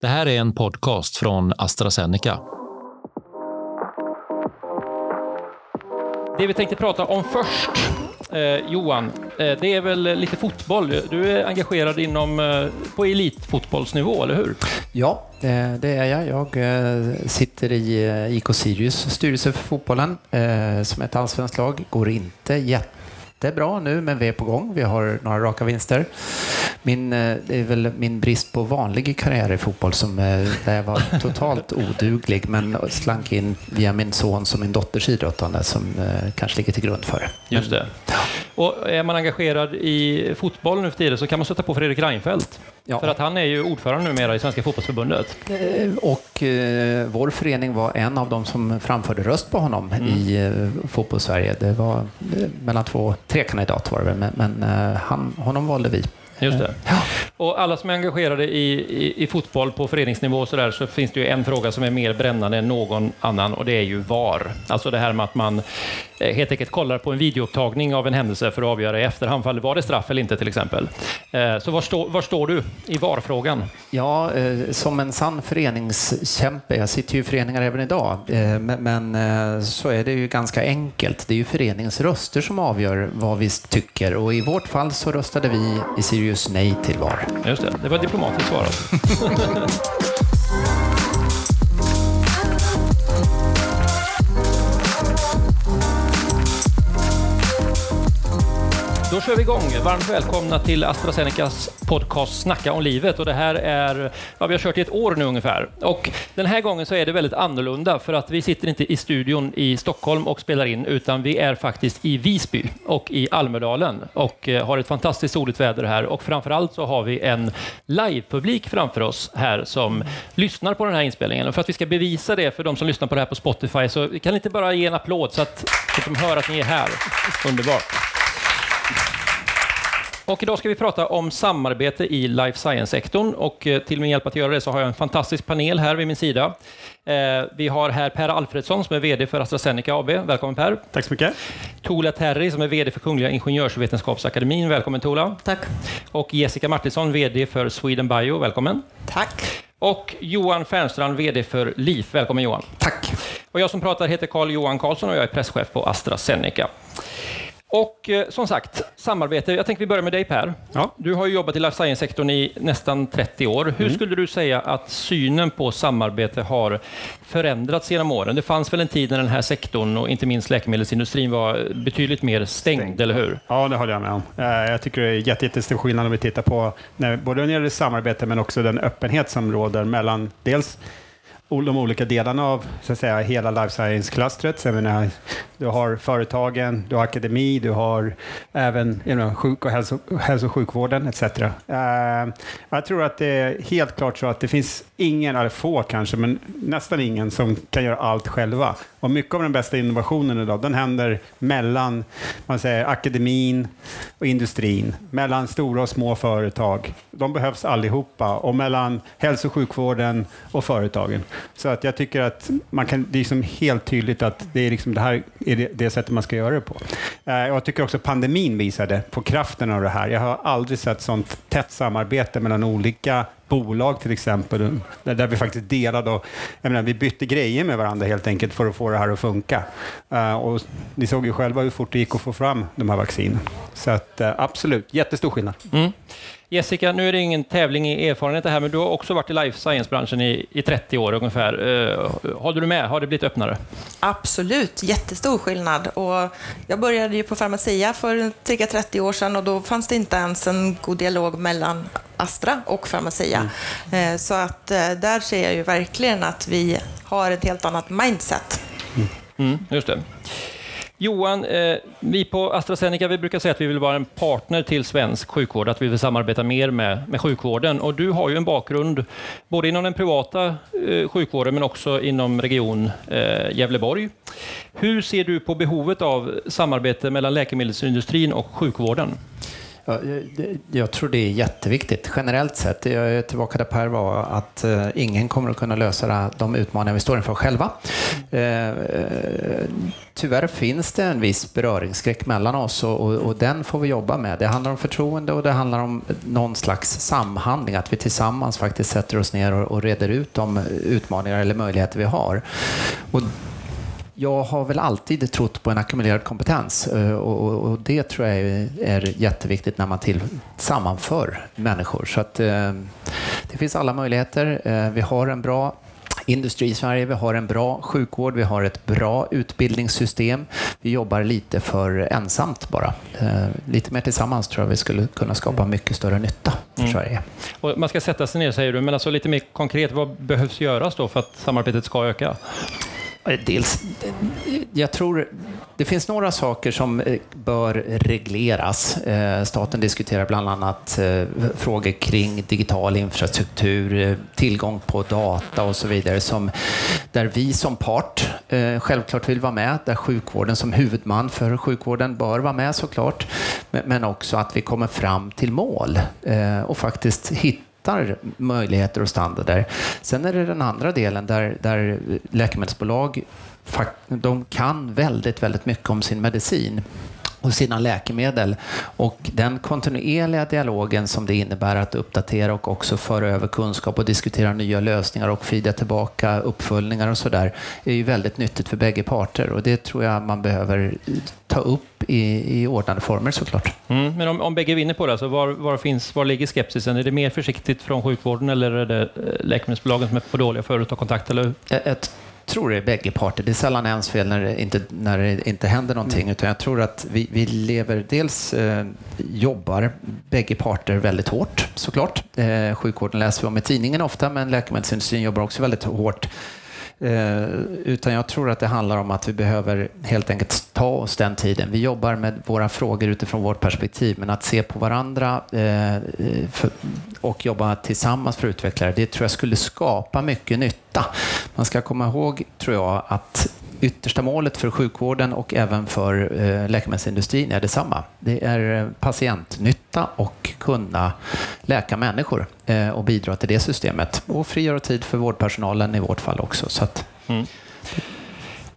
Det här är en podcast från AstraZeneca. Det vi tänkte prata om först, eh, Johan, eh, det är väl lite fotboll. Du är engagerad inom, eh, på elitfotbollsnivå, eller hur? Ja, det, det är jag. Jag eh, sitter i eh, IK Sirius styrelse för fotbollen eh, som ett allsvenskt lag. Går inte jättebra nu, men vi är på gång. Vi har några raka vinster. Min, eh, det är väl min brist på vanlig karriär i fotboll som, eh, där jag var totalt oduglig men slank in via min son som min dotters idrottande som eh, kanske ligger till grund för det. Just det. Och är man engagerad i fotboll nu för tiden så kan man stöta på Fredrik Reinfeldt. Ja. För att han är ju ordförande numera i Svenska fotbollsförbundet. Eh, Och eh, vår förening var en av de som framförde röst på honom i eh, fotbollssverige. Det var eh, mellan två, tre kandidater var det väl, men, men eh, han, honom valde vi. Just det. Och alla som är engagerade i, i, i fotboll på föreningsnivå och så, där, så finns det ju en fråga som är mer brännande än någon annan och det är ju VAR. Alltså det här med att man eh, helt enkelt kollar på en videoupptagning av en händelse för att avgöra i efterhand, fall var det straff eller inte till exempel. Eh, Så var, stå, var står du i VAR-frågan? Ja, eh, som en sann föreningskämpe, jag sitter ju i föreningar även idag, eh, men, eh, så är det ju ganska enkelt. Det är ju föreningens röster som avgör vad vi tycker och i vårt fall så röstade vi i Sirius nej till VAR. Just det, det var diplomatiskt svarat. kör vi igång. Varmt välkomna till AstraZenecas podcast Snacka om livet. Och det här är, ja, vi har kört i ett år nu ungefär. Och den här gången så är det väldigt annorlunda för att vi sitter inte i studion i Stockholm och spelar in utan vi är faktiskt i Visby och i Almedalen och eh, har ett fantastiskt soligt väder här och framförallt så har vi en livepublik framför oss här som lyssnar på den här inspelningen. Och för att vi ska bevisa det för de som lyssnar på det här på Spotify så kan ni inte bara ge en applåd så att, så att de hör att ni är här. Underbart. Och idag ska vi prata om samarbete i life science-sektorn och eh, till min hjälp att göra det så har jag en fantastisk panel här vid min sida. Eh, Vi har här Per Alfredsson som är VD för AstraZeneca AB. Välkommen Per. Tack så mycket. Tola Terry som är VD för Kungliga Ingenjörsvetenskapsakademin. Välkommen Tola. Tack. Och Jessica Martinsson, VD för Sweden Bio. Välkommen. Tack. Och Johan Fernstrand, VD för LIF. Välkommen Johan. Tack! Och jag som pratar heter Carl Johan Karlsson och jag är presschef på AstraZeneca. Och eh, som sagt, samarbete. Jag tänker vi börjar med dig Per. Ja. Du har ju jobbat i life science-sektorn i nästan 30 år. Hur skulle du säga att synen på samarbete har förändrats genom åren? Det fanns väl en tid när den här sektorn och inte minst läkemedelsindustrin var betydligt mer stängd, Stängd. eller hur? Ja, det håller jag med om. Eh, Jag tycker det är jätte- jättestor skillnad om vi tittar på när, både när det gäller samarbete men också den öppenhet som råder mellan dels de olika delarna av så att säga, hela life science-klustret. Du har företagen, du har akademi, du har även you know, sjuk och hälso, hälso och sjukvården etc. Uh, eh, jag tror att det är helt klart så att det finns ingen, eller få kanske, men nästan ingen som kan göra allt själva. Och mycket av den bästa innovationen idag, den händer mellan man säger, akademin och industrin, mellan stora och små företag. De behövs allihopa och mellan hälso och sjukvården och företagen. Så att jag tycker att man kan, det är liksom helt tydligt att det är liksom det här är det, det sättet man ska göra det på. Eh, Jag tycker också pandemin visade på kraften av det här. Jag har aldrig sett sånt tätt samarbete mellan olika bolag till exempel, där, där vi faktiskt delade och jag menar, vi bytte grejer med varandra helt enkelt för att få det här att funka. Eh, och ni såg ju själva hur fort det gick att få fram de här vaccinen. Så att, eh, absolut, jättestor skillnad. Mm. Jessica, nu är det ingen tävling i erfarenhet det här, men du har också varit i life science-branschen i, i 30 år ungefär. Uh, håller du med? Har det blivit öppnare? Absolut, jättestor skillnad. Och jag började ju på Pharmacia för cirka 30 år sedan och då fanns det inte ens en god dialog mellan Astra och Pharmacia. Eh, Så att eh, där ser jag ju verkligen att vi har ett helt annat mindset. Mm, just det. Johan, eh, vi på AstraZeneca vi brukar säga att vi vill vara en partner till svensk sjukvård, att vi vill samarbeta mer med, med sjukvården. Och du har ju en bakgrund både inom den privata eh, sjukvården men också inom region eh, Gävleborg. Hur ser du på behovet av samarbete mellan läkemedelsindustrin och sjukvården? Ja, jag tror det är jätteviktigt generellt sett. Jag är tillbaka där Per var, att eh, ingen kommer att kunna lösa de utmaningar vi står inför själva. Eh, eh, tyvärr finns det en viss beröringsskräck mellan oss och, och, och, den får vi jobba med. Det handlar om förtroende och det handlar om någon slags samhandling, att vi tillsammans faktiskt sätter oss ner och, och reder ut de utmaningar eller möjligheter vi har. Och jag har väl alltid trott på en ackumulerad kompetens eh, och, och det tror jag är, jätteviktigt när man till, sammanför människor. Så att, eh, det finns alla möjligheter. Eh, vi har en bra industri i Sverige, vi har en bra sjukvård, vi har ett bra utbildningssystem. Vi jobbar lite för ensamt bara. lite mer tillsammans tror jag vi skulle kunna skapa mycket större nytta för mm. Sverige. Och man ska sätta sig ner säger du, men alltså lite mer konkret, vad behövs göras då för att samarbetet ska öka? Eh, dels, jag tror det finns några saker som eh, bör regleras. Eh, staten diskuterar bland annat frågor kring digital infrastruktur, tillgång på data och så vidare, som, där vi som part självklart vill vara med, där sjukvården som huvudman för sjukvården bör vara med såklart, men också att vi kommer fram till mål och faktiskt hittar hittar möjligheter och standarder. Sen är det den andra delen där, där läkemedelsbolag de kan väldigt, väldigt mycket om sin medicin och sina läkemedel. Och den kontinuerliga dialogen som det innebär att uppdatera och också föra över kunskap och diskutera nya lösningar och fida tillbaka uppföljningar och sådär är ju väldigt nyttigt för bägge parter och det tror jag man behöver ta upp i, i ordnade former såklart. Mm, men om, om bägge vinner på det, alltså var, var, finns, var ligger skepsisen? Är det mer försiktigt från sjukvården eller är det eh, läkemedelsbolagen som är för dåliga för att ta kontakt? Eller? Ett tror det är bägge parter. Det är sällan ens fel när det inte, när det inte händer någonting. Mm. Utan jag tror att vi, vi lever, dels eh, jobbar bägge parter väldigt hårt såklart. Eh, sjukvården läser vi om i tidningen ofta, men läkemedelsindustrin jobbar också väldigt hårt Eh, utan jag tror att det handlar om att vi behöver helt enkelt ta oss den tiden. Vi jobbar med våra frågor utifrån vårt perspektiv, men att se på varandra eh, eh för, och jobba tillsammans för att utveckla det, det tror jag skulle skapa mycket nytta. Man ska komma ihåg, tror jag, att yttersta målet för sjukvården och även för eh, läkemedelsindustrin är detsamma. Det är eh, patientnytta och kunna läka människor eh, och bidra till det systemet. Och frigöra tid för vårdpersonalen i vårt fall också. Så att, mm.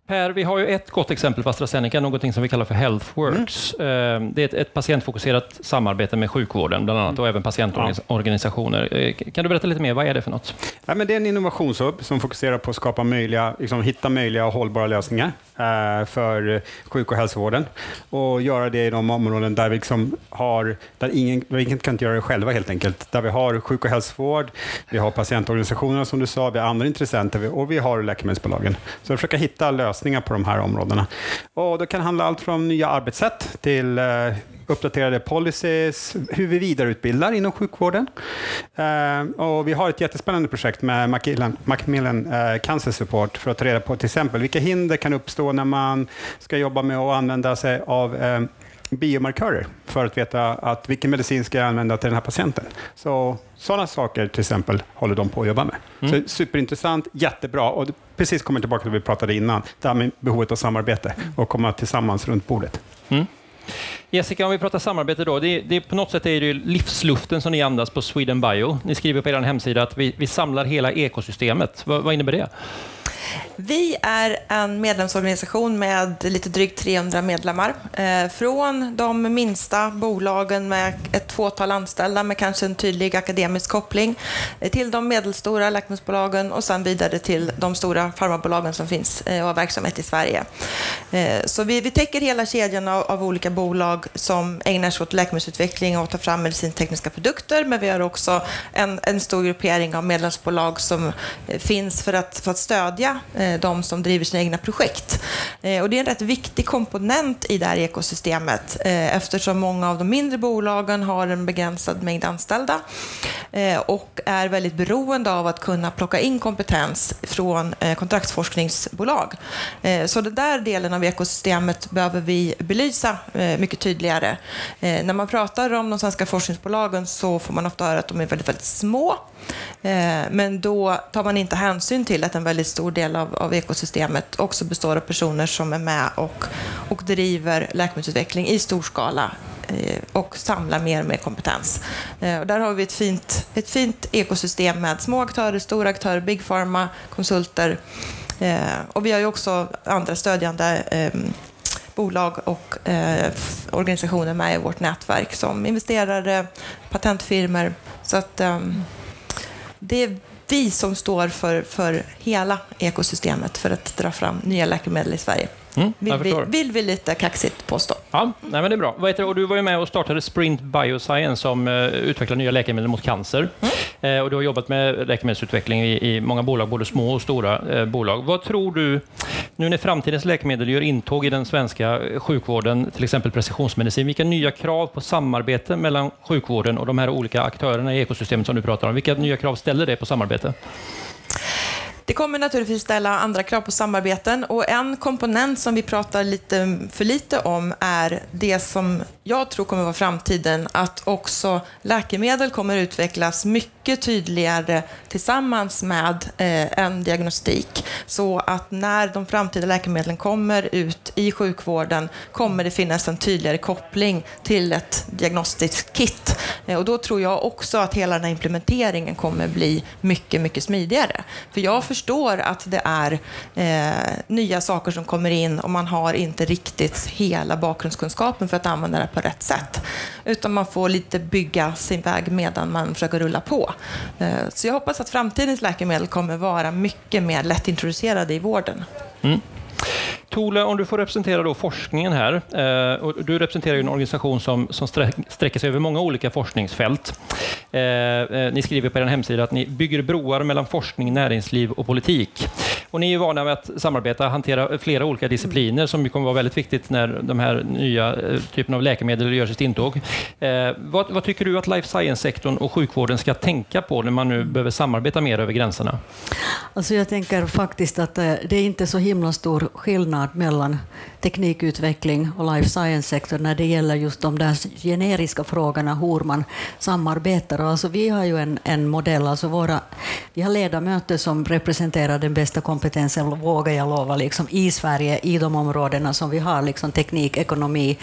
Per, vi har ju ett gott exempel på AstraZeneca, någonting som vi kallar för Healthworks. Mm. Det är ett, ett, patientfokuserat samarbete med sjukvården bland annat mm. och även patientorganisationer. Ja. Eh, kan du berätta lite mer, vad är det för något? Ja, men det är en innovationshub som fokuserar på att skapa möjliga, liksom, hitta möjliga och hållbara lösningar eh, för sjuk och hälsovården och göra det i de områden där vi liksom har, där ingen, där ingen kan göra det själva helt enkelt. Där vi har sjuk och hälsovård, vi har patientorganisationerna som du sa, vi har andra intressenter och vi har läkemedelsbolagen. Så försöka hitta lösningar lösningar på de här områdena. Och det kan handla allt från nya arbetssätt till eh, uppdaterade policies, hur vi vidareutbildar inom sjukvården. Eh, och vi har ett jättespännande projekt med Macmillan, Macmillan eh, Cancer Support för att ta reda på till exempel vilka hinder kan uppstå när man ska jobba med att använda sig av biomarkörer för att veta att vilken medicin ska jag använda till den här patienten. Så sådana saker till exempel håller de på att jobba med. Mm. Så superintressant, jättebra och precis kommer tillbaka till det vi pratade innan, det här med behovet av samarbete och komma tillsammans runt bordet. Mm. Jessica, om vi pratar samarbete då. Det, det, på något sätt är det livsluften som ni andas på Sweden Bio. Ni skriver på er hemsida att vi, vi samlar hela ekosystemet. vad, vad innebär det? Vi är en medlemsorganisation med lite drygt 300 medlemmar. Eh, från de minsta bolagen med ett fåtal anställda med kanske en tydlig akademisk koppling eh, till de medelstora läkemedelsbolagen och sen vidare till de stora farmabolagen som finns eh, och har verksamhet i Sverige. Så vi, vi täcker hela kedjan av, av, olika bolag som ägnar sig åt läkemedelsutveckling och tar fram medicintekniska produkter, men vi har också en, en stor gruppering av medlemsbolag som finns för att, för att stödja Eh, de som driver sina egna projekt. Eh, och det är en rätt viktig komponent i det här ekosystemet eh, eftersom många av de mindre bolagen har en begränsad mängd anställda eh, och är väldigt beroende av att kunna plocka in kompetens från eh, kontraktsforskningsbolag. Eh, så den där delen av ekosystemet behöver vi belysa mycket tydligare. När man pratar om de svenska forskningsbolagen så får man ofta höra att de är väldigt, väldigt små. Men då tar man inte hänsyn till att en väldigt stor del av, av ekosystemet också består av personer som är med och, och driver läkemedelsutveckling i stor skala eh, och samla mer och mer kompetens. Eh, och där har vi ett fint, ett fint ekosystem med små aktörer, stora aktörer, big pharma, konsulter. Eh, och vi har ju också andra stödjande bolag och eh, organisationer med i vårt nätverk som investerare, patentfirmor. Så att eh, det är vi som står för, för hela ekosystemet för att dra fram nya läkemedel i Sverige. Mm, vill, vi, vill vi lite kaxigt påstå. Ja, nej, men det är bra. Vad heter, och du var ju med och startade Sprint Bioscience som uh, utvecklar nya läkemedel mot cancer. Mm. Uh, och du har jobbat med läkemedelsutveckling i, i många bolag, både små och stora uh, bolag. Vad tror du, nu när framtidens läkemedel gör intåg i den svenska sjukvården, till exempel precisionsmedicin, vilka nya krav på samarbete mellan sjukvården och de här olika aktörerna i ekosystemet som du pratar om, vilka nya krav ställer det på samarbete? Det kommer naturligtvis ställa andra krav på samarbeten och en komponent som vi pratar lite för lite om är det som jag tror kommer vara framtiden, att också läkemedel kommer utvecklas mycket tydligare tillsammans med eh, en diagnostik. Så att när de framtida läkemedlen kommer ut i sjukvården kommer det finnas en tydligare koppling till ett diagnostiskt kit. Eh, och då tror jag också att hela den här implementeringen kommer bli mycket, mycket smidigare. För jag förstår att det är eh, nya saker som kommer in och man har inte riktigt hela bakgrundskunskapen för att använda det på rätt sätt. Utan man får lite bygga sin väg medan man försöker rulla på. Eh, så jag hoppas att framtidens läkemedel kommer vara mycket mer lättintroducerade i vården. Mm. Tole, om du får representera då forskningen här. Eh, och du representerar ju en organisation som, som sträcker sig över många olika forskningsfält. Eh, eh, ni skriver på er hemsida att ni bygger broar mellan forskning, näringsliv och politik. Och ni är vana med att samarbeta och hantera flera olika discipliner som kommer vara väldigt viktigt när de här nya eh, typen av läkemedel gör sitt intåg. Eh, vad, vad tycker du att life science-sektorn och sjukvården ska tänka på när man nu behöver samarbeta mer över gränserna? Alltså jag tänker faktiskt att eh, det är inte så himla stor skillnad mellan teknikutveckling och life science-sektorn när det gäller just de där generiska frågorna, hur man samarbetar. Alltså vi har ju en, en modell, alltså våra, vi har ledamöter som representerar den bästa kompetensen, vågar jag lova, liksom, i Sverige, i de områdena som vi har, liksom teknik, ekonomi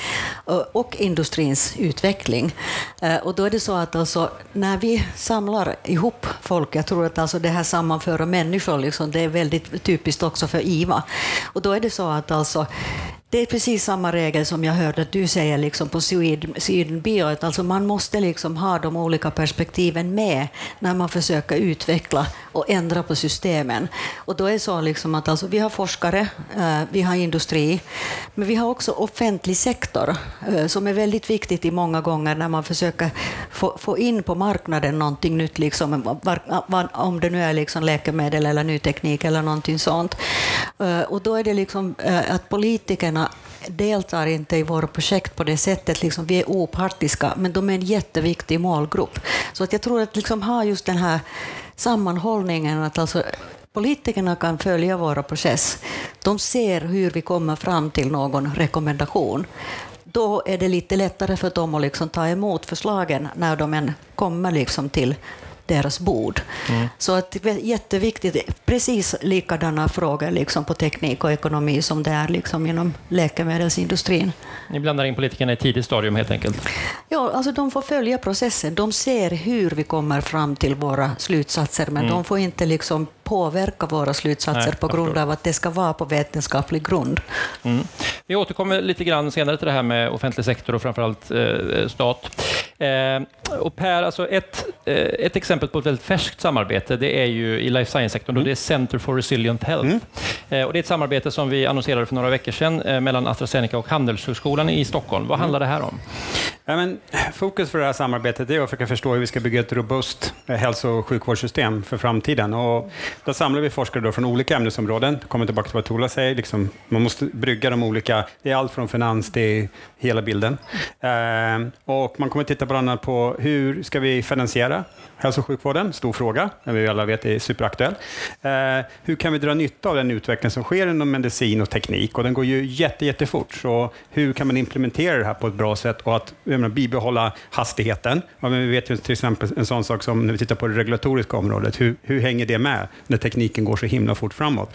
eh, och, industrins utveckling. Eh, och då är det så att alltså, när vi samlar ihop folk, jag tror att alltså det här sammanföra människor, liksom, det är väldigt typiskt också för IVA. Och då är det så att alltså, det är precis samma regel som jag hörde att du säger liksom på Sweden Bio, att alltså man måste liksom ha de olika perspektiven med när man försöker utveckla och ändra på systemen. Och då är det så liksom att alltså vi har forskare, eh, vi har industri, men vi har också offentlig sektor eh, som är väldigt viktigt i många gånger när man försöker få, få in på marknaden någonting nytt, liksom, eh, om det nu är liksom läkemedel eller ny teknik eller någonting sånt. Och då är det liksom att politikerna deltar inte i våra projekt på det sättet. Liksom, vi är opartiska, men de är en jätteviktig målgrupp. Så att jag tror att liksom ha just den här sammanhållningen, att alltså politikerna kan följa våra process. De ser hur vi kommer fram till någon rekommendation. Då är det lite lättare för dem att liksom ta emot förslagen när de än kommer liksom till deras bord. Mm. Så att det är jätteviktigt, precis likadana frågor liksom på teknik och ekonomi som det är liksom inom läkemedelsindustrin. Ni blandar in politikerna i ett tidigt stadium helt enkelt? Ja, alltså de får följa processen. De ser hur vi kommer fram till våra slutsatser, men mm. de får inte liksom påverka våra slutsatser Nej, på grund av att det ska vara på vetenskaplig grund. Mm. Vi återkommer lite grann senare till det här med offentlig sektor och framförallt eh, stat. Eh, och per, alltså ett, eh, ett exempel på ett väldigt färskt samarbete det är ju i life science-sektorn mm. det är Center for Resilient Health. Mm. Eh, och det är ett samarbete som vi annonserade för några veckor sedan mellan AstraZeneca och Handelshögskolan i Stockholm. Vad handlar det här om? Ja, men, fokus för det här samarbetet är att försöka förstå hur vi ska bygga ett robust eh, hälso och sjukvårdssystem för framtiden. Och då samlar vi forskare då från olika ämnesområden. kommer tillbaka till vad Tola säger, liksom, man måste brygga de olika, det är allt från finans till hela bilden. Eh, och man kommer titta bland annat på hur ska vi finansiera hälso och sjukvården? Stor fråga, den vi alla vet är superaktuell. Eh, hur kan vi dra nytta av den utveckling som sker inom medicin och teknik? Och den går ju jätte, jättefort, så hur kan man implementera det här på ett bra sätt och att menar, bibehålla hastigheten? Ja, men vi vet ju till exempel en sån sak som när vi tittar på det regulatoriska området, hur, hur hänger det med när tekniken går så himla fort framåt?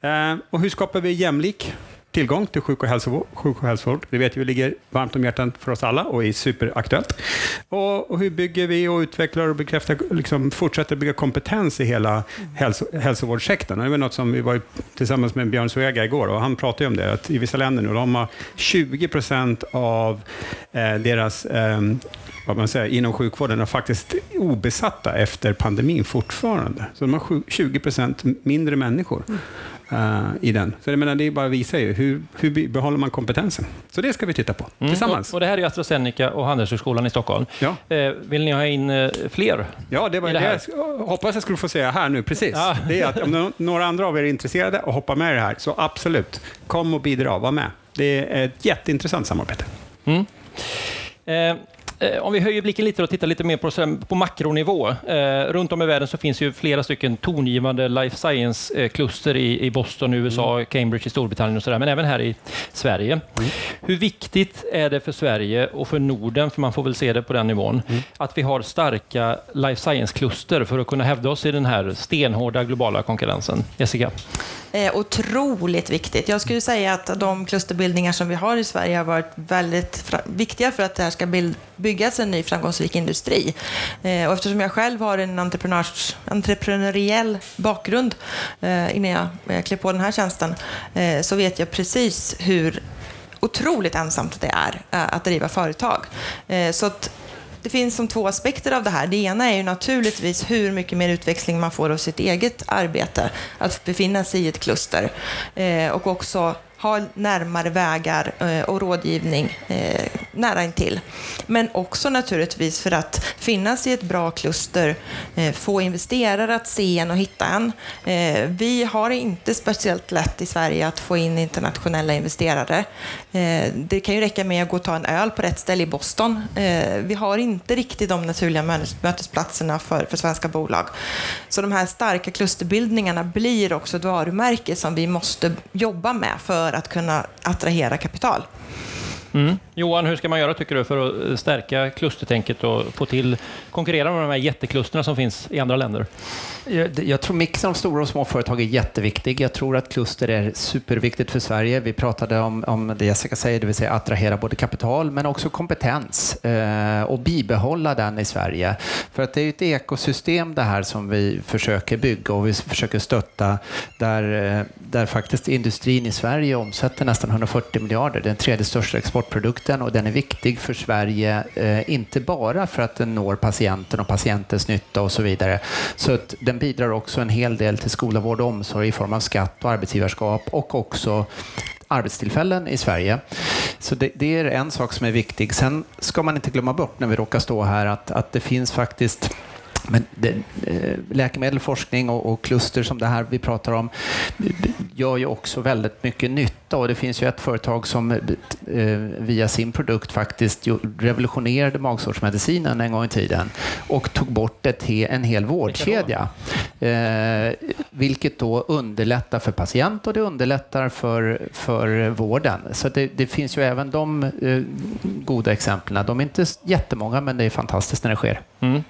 Eh, och hur skapar vi jämlik tillgång till sjuk och hälsovård. Sjuk och hälsovård. Det vet vi ligger varmt om hjärtat för oss alla och är superaktuellt. Och, och hur bygger vi och utvecklar och bekräftar, liksom fortsätter bygga kompetens i hela hälso, hälsovårdssektorn? Det var något som vi var tillsammans med Björn Suega igår och han pratade om det, att i vissa länder nu, de har 20 procent av eh, deras eh, vad man säger, inom sjukvården är faktiskt obesatta efter pandemin fortfarande. Så de har 20 procent mindre människor uh, i den. Så jag menar, det bara visar ju hur, hur behåller man kompetensen. Så det ska vi titta på mm. tillsammans. Och, och, det här är AstraZeneca och Handelshögskolan i Stockholm. Ja. Eh, vill ni ha in eh, fler? Ja, det var det, det jag hoppas jag skulle få säga här nu, precis. Ja. Det är att om några andra av er är intresserade och hoppar med i det här, så absolut, kom och bidra, var med. Det är ett jätteintressant samarbete. Mm. Eh, Eh, om vi höjer blicken lite och tittar lite mer på, på makronivå. Eh, runt om i världen så finns ju flera stycken tongivande life science-kluster i, i Boston, USA, mm. Cambridge i Storbritannien och sådär, men även här i Sverige. Mm. Hur viktigt är det för Sverige och för Norden, för man får väl se det på den nivån, mm. att vi har starka life science-kluster för att kunna hävda oss i den här stenhårda globala konkurrensen? Jessica? Eh, otroligt viktigt. Jag skulle säga att de klusterbildningar som vi har i Sverige har varit väldigt viktiga för att det här ska byggas en ny framgångsrik industri. Eh, och eftersom jag själv har en entreprenöriell bakgrund eh, innan jag eh, klev på den här tjänsten eh, så vet jag precis hur otroligt ensamt det är eh, att driva företag. Så att det finns som två aspekter av det här. Det ena är ju naturligtvis hur mycket mer utväxling man får av sitt eget arbete, att befinna sig i ett kluster. Eh, och också ha närmare vägar eh, och rådgivning eh, nära intill. Men också naturligtvis för att finnas i ett bra kluster, eh, få investerare att se en och hitta en. Vi har inte speciellt lätt i Sverige att få in internationella investerare. Det kan ju räcka med att gå och ta en öl på rätt ställe i Boston. Vi har inte riktigt de naturliga mötesplatserna för, för svenska bolag. Så de här starka klusterbildningarna blir också ett varumärke som vi måste jobba med för att kunna attrahera kapital. Mm. Johan, hur ska man göra tycker du för att eh, stärka klustertänket och få till konkurrera med de här jätteklusterna som finns i andra länder? Jag, jag tror mixen av stora och små företag är jätteviktig. Jag tror att kluster är superviktigt för Sverige. Vi pratade om, om det Jessica säger, det vill säga attrahera både kapital men också kompetens eh, och bibehålla den i Sverige. För att det är ett ekosystem det här som vi försöker bygga och vi försöker stötta där, eh, där faktiskt industrin i Sverige omsätter nästan 140 miljarder. Det är den tredje största exportprodukten och den är viktig för Sverige, eh, inte bara för att den når patienten och patientens nytta och så vidare. Så att den bidrar också en hel del till skola, vård och omsorg i form av skatt och arbetsgivarskap och också arbetstillfällen i Sverige. Så det, det, är en sak som är viktig. Sen ska man inte glömma bort när vi råkar stå här att, att det finns faktiskt men det, eh, läkemedel, forskning och, och, kluster som det här vi pratar om gör ju också väldigt mycket nytta och det finns ju ett företag som eh, via sin produkt faktiskt revolutionerade magsårsmedicinen en gång i tiden och tog bort ett, en hel vårdkedja. Eh, vilket då underlättar för patient och det underlättar för, för vården. Så det, det finns ju även de eh, goda exemplen. De är inte jättemånga men det är fantastiskt när det sker. Mm.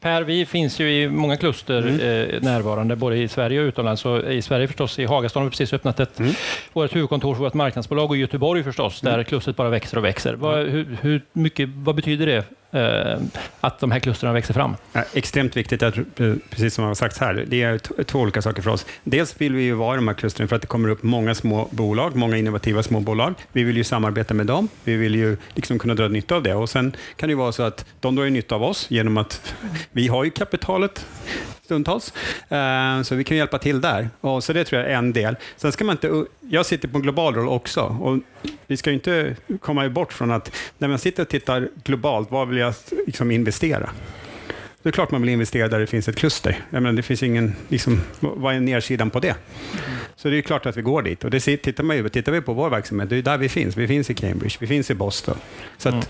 Per, vi finns ju i många kluster mm. eh, närvarande, både i Sverige och utomlands. Och I Sverige förstås, i Hagastaden har vi precis öppnat ett, mm. vårt huvudkontor för vårt marknadsbolag och i Göteborg förstås, där mm. klustret bara växer och växer. Vad, hur, hur mycket, vad betyder det Eh, att de här klustren växer fram. Ja, extremt viktigt, att, eh, precis som har sagts här. Det är två olika saker för oss. Dels vill vi ju vara i de här klustren för att det kommer upp många små bolag, många innovativa små bolag. Vi vill ju samarbeta med dem. Vi vill ju liksom kunna dra nytta av det. Och Sen kan det ju vara så att de drar nytta av oss genom att vi har ju kapitalet stundtals. Eh, så vi kan hjälpa till där. Och så det tror jag är en del. Sen ska man inte, jag sitter på en global roll också. Och vi ska inte komma bort från att när man sitter och tittar globalt, vad vill jag liksom investera? Det är klart man vill investera där det finns ett kluster. Jag menar, det finns ingen, liksom, vad är nedsidan på det? Så det är klart att vi går dit. Och det tittar, man, tittar vi på vår verksamhet, det är där vi finns. Vi finns i Cambridge, vi finns i Boston. Så att, mm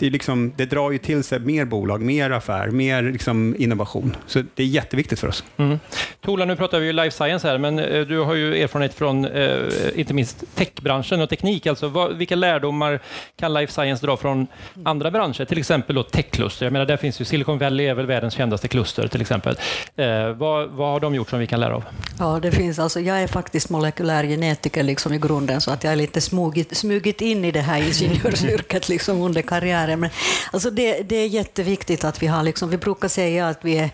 det, är liksom, det drar ju till sig mer bolag, mer affär, mer liksom innovation. Så det är jätteviktigt för oss. Mm. Tola, nu pratar vi ju life science här, men eh, du har ju erfarenhet från eh, inte minst techbranschen och teknik. Alltså, vad, vilka lärdomar kan life science dra från andra branscher? Till exempel då techkluster. Jag menar, där finns ju Silicon Valley är väl världens kändaste kluster till exempel. Eh, vad, vad har de gjort som vi kan lära av? Ja, det finns alltså, jag är faktiskt molekylär genetiker liksom i grunden, så att jag är lite smugit, smugit in i det här ingenjörsyrket liksom under karriären. Men, alltså det, det är jätteviktigt att vi har, liksom, vi brukar säga att vi är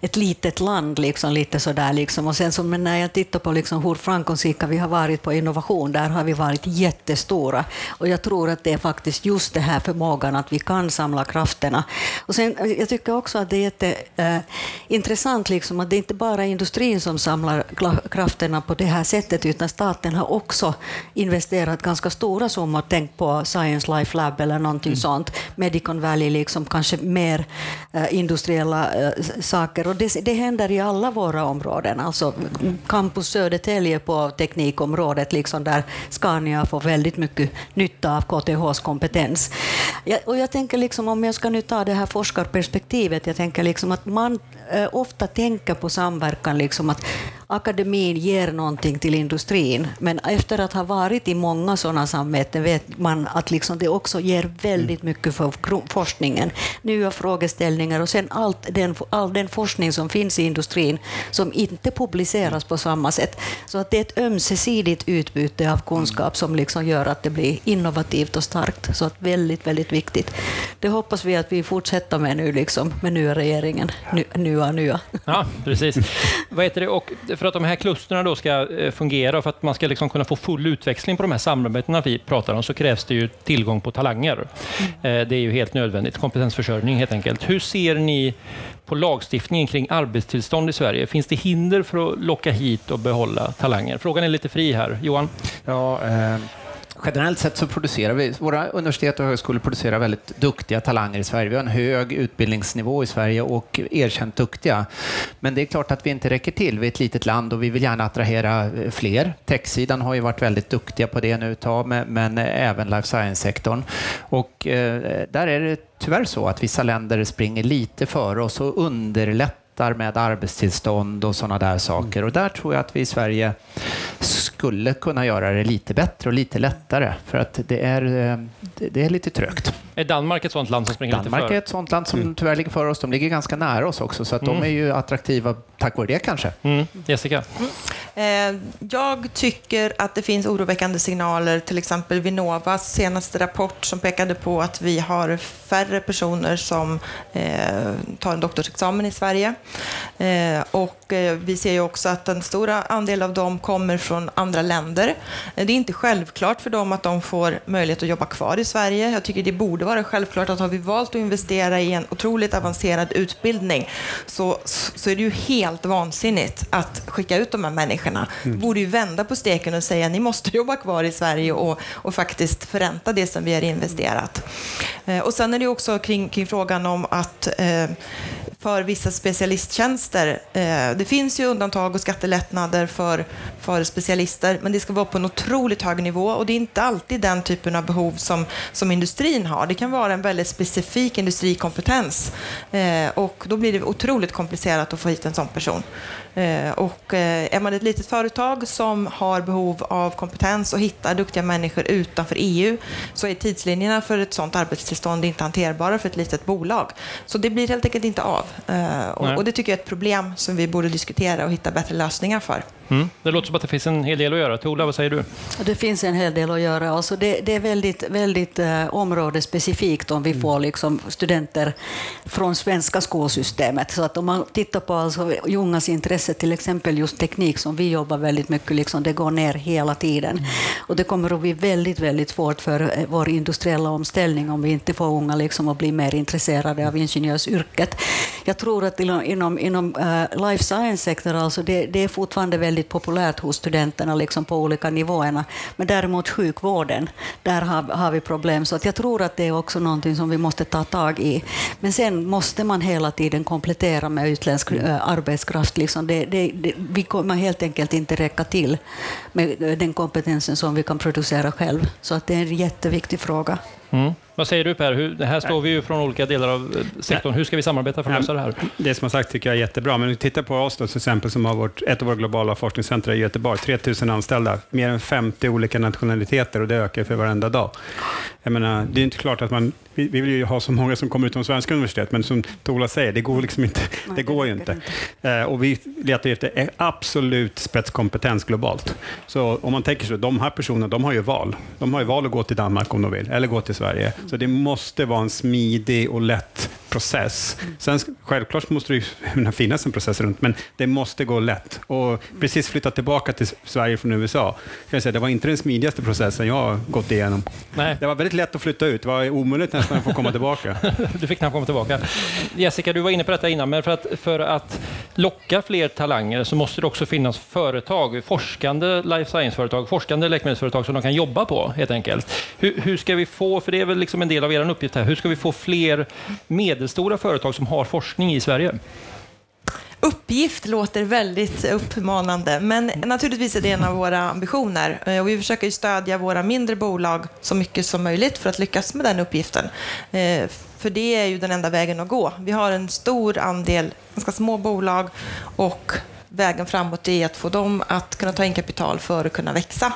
ett litet land, liksom, lite sådär. Liksom. Och sen så, men när jag tittar på liksom hur framgångsrika vi har varit på innovation, där har vi varit jättestora. Och jag tror att det är faktiskt just det här förmågan att vi kan samla krafterna. Och sen, jag tycker också att det är jätteintressant äh, liksom, att det är inte bara industrin som samlar krafterna på det här sättet, utan staten har också investerat ganska stora summor. Tänk på Science Life Lab eller någonting mm. sånt. Medicon Valley, liksom kanske mer eh, industriella eh, saker. Och det, det händer i alla våra områden. Alltså Campus Södertälje på teknikområdet, liksom där Scania får väldigt mycket nytta av KTHs kompetens. Jag, och jag tänker liksom, om jag ska nu ta det här forskarperspektivet, jag tänker liksom att man eh, ofta tänker på samverkan, liksom att akademin ger någonting till industrin, men efter att ha varit i många sådana samarbeten vet man att liksom det också ger väldigt mycket för forskningen. Nya frågeställningar och sen allt den, all den forskning som finns i industrin som inte publiceras på samma sätt. Så att det är ett ömsesidigt utbyte av kunskap som liksom gör att det blir innovativt och starkt. Så att väldigt, väldigt viktigt. Det hoppas vi att vi fortsätter med nu, liksom, med nya regeringen. Nya, nya. Ja, precis. Vad heter det? Och för att de här klustren då ska eh, fungera och för att man ska liksom kunna få full utväxling på de här samarbetena vi pratar om så krävs det ju tillgång på talanger. Mm. Eh, det är ju helt nödvändigt. Kompetensförsörjning helt enkelt. Hur ser ni på lagstiftningen kring arbetstillstånd i Sverige? Finns det hinder för att locka hit och behålla talanger? Frågan är lite fri här. Johan? Ja, eh generellt sett så producerar vi, våra universitet och högskolor producerar väldigt duktiga talanger i Sverige. Vi har en hög utbildningsnivå i Sverige och erkänt duktiga. Men det är klart att vi inte räcker till. Vi är ett litet land och vi vill gärna attrahera eh, fler. Techsidan har ju varit väldigt duktiga på det nu ett tag, men eh, även life science-sektorn. Och eh, där är det tyvärr så att vissa länder springer lite före oss och underlättar med arbetstillstånd och sådana där saker. Och där tror jag att vi i Sverige skulle kunna göra det lite bättre och lite lättare för att det är, eh, det är lite trögt. Är Danmark ett sådant land som springer Danmark lite före? är ett sådant land som mm. tyvärr ligger före oss. De ligger ganska nära oss också så att mm. de är ju attraktiva tack vare det kanske. Mm. Jessica? Mm. Eh, jag tycker att det finns oroväckande signaler, till exempel Vinnovas senaste rapport som pekade på att vi har färre personer som eh, tar en doktorsexamen i Sverige. Eh, och vi ser ju också att en stor andel av dem kommer från andra länder. Det är inte självklart för dem att de får möjlighet att jobba kvar i Sverige. Jag tycker det borde vara självklart att har vi valt att investera i en otroligt avancerad utbildning så, så är det ju helt vansinnigt att skicka ut de här människorna. Mm. borde ju vända på steken och säga ni måste jobba kvar i Sverige och, och faktiskt förränta det som vi har investerat. Eh, och sen är det också kring, kring frågan om att eh, för vissa specialisttjänster. Eh, det finns ju undantag och skattelättnader för, för specialister, men det ska vara på en otroligt hög nivå och det är inte alltid den typen av behov som, som industrin har. Det kan vara en väldigt specifik industrikompetens eh, och då blir det otroligt komplicerat att få hit en sån person. Eh, och är man ett litet företag som har behov av kompetens och hittar duktiga människor utanför EU så är tidslinjerna för ett sådant arbetstillstånd inte hanterbara för ett litet bolag. Så det blir helt enkelt inte av. Uh, och, och, det tycker jag är ett problem som vi borde diskutera och hitta bättre lösningar för. Mm. Det låter som att det finns en hel del att göra. Tola, vad säger du? Det finns en hel del att göra. Alltså det, det är väldigt, väldigt eh, områdesspecifikt om vi mm. får liksom studenter från svenska skolsystemet. Så att om man tittar på alltså ungas intresse, till exempel just teknik som vi jobbar väldigt mycket, liksom, det går ner hela tiden. Mm. Och det kommer att bli väldigt, väldigt svårt för eh, vår industriella omställning om vi inte får unga liksom att bli mer intresserade av ingenjörsyrket. Jag tror att inom, inom, uh, life science-sektorn, alltså det, det är fortfarande väldigt populärt hos studenterna liksom på olika nivåerna. Men däremot sjukvården, där har, har vi problem. Så att jag tror att det är också någonting som vi måste ta tag i. Men sen måste man hela tiden komplettera med utländsk äh, arbetskraft. Liksom det, det, det, vi kommer helt enkelt inte räcka till med den kompetensen som vi kan producera själv. Så att det är en jätteviktig fråga. Mm. Vad säger du Per? Hur, här står vi ju från olika delar av eh, sektorn. Hur ska vi samarbeta för att lösa det här? Det som har sagt tycker jag är jättebra, men om vi tittar på oss då, till exempel, som har vårt, ett av våra globala forskningscentra i Göteborg, 3000 anställda, mer än 50 olika nationaliteter och det ökar för varenda dag. Jag menar, det är inte klart att man, vi, vi vill ju ha så många som kommer ut från svenska universitet, men som Tola säger, det går liksom inte. det går ju inte. Eh, och vi letar efter absolut spetskompetens globalt. Så om man tänker så, de här personerna, de har ju val. De har ju val att gå till Danmark om de vill, eller gå till Sverige. Så det måste vara en smidig och lätt process. Sen självklart måste det ju finnas en process runt, men det måste gå lätt. Och precis flyttat tillbaka till Sverige från USA, kan jag säga, det var inte den smidigaste processen jag har gått igenom. Nej. Det var väldigt lätt att flytta ut, det var omöjligt nästan att få komma tillbaka. du fick knappt komma tillbaka. Jessica, du var inne på detta innan, men för att, för att locka fler talanger så måste det också finnas företag, forskande life science-företag, forskande läkemedelsföretag som de kan jobba på helt enkelt. Hur, hur ska vi få, för det är väl liksom Liksom en del av er uppgift här, hur ska vi få fler medelstora företag som har forskning i Sverige? Uppgift låter väldigt uppmanande, men naturligtvis är det en av våra ambitioner. Eh, och vi försöker ju stödja våra mindre bolag så mycket som möjligt för att lyckas med den uppgiften. Eh, för det är ju den enda vägen att gå. Vi har en stor andel ganska små bolag och vägen framåt är att få dem att kunna ta in kapital för att kunna växa.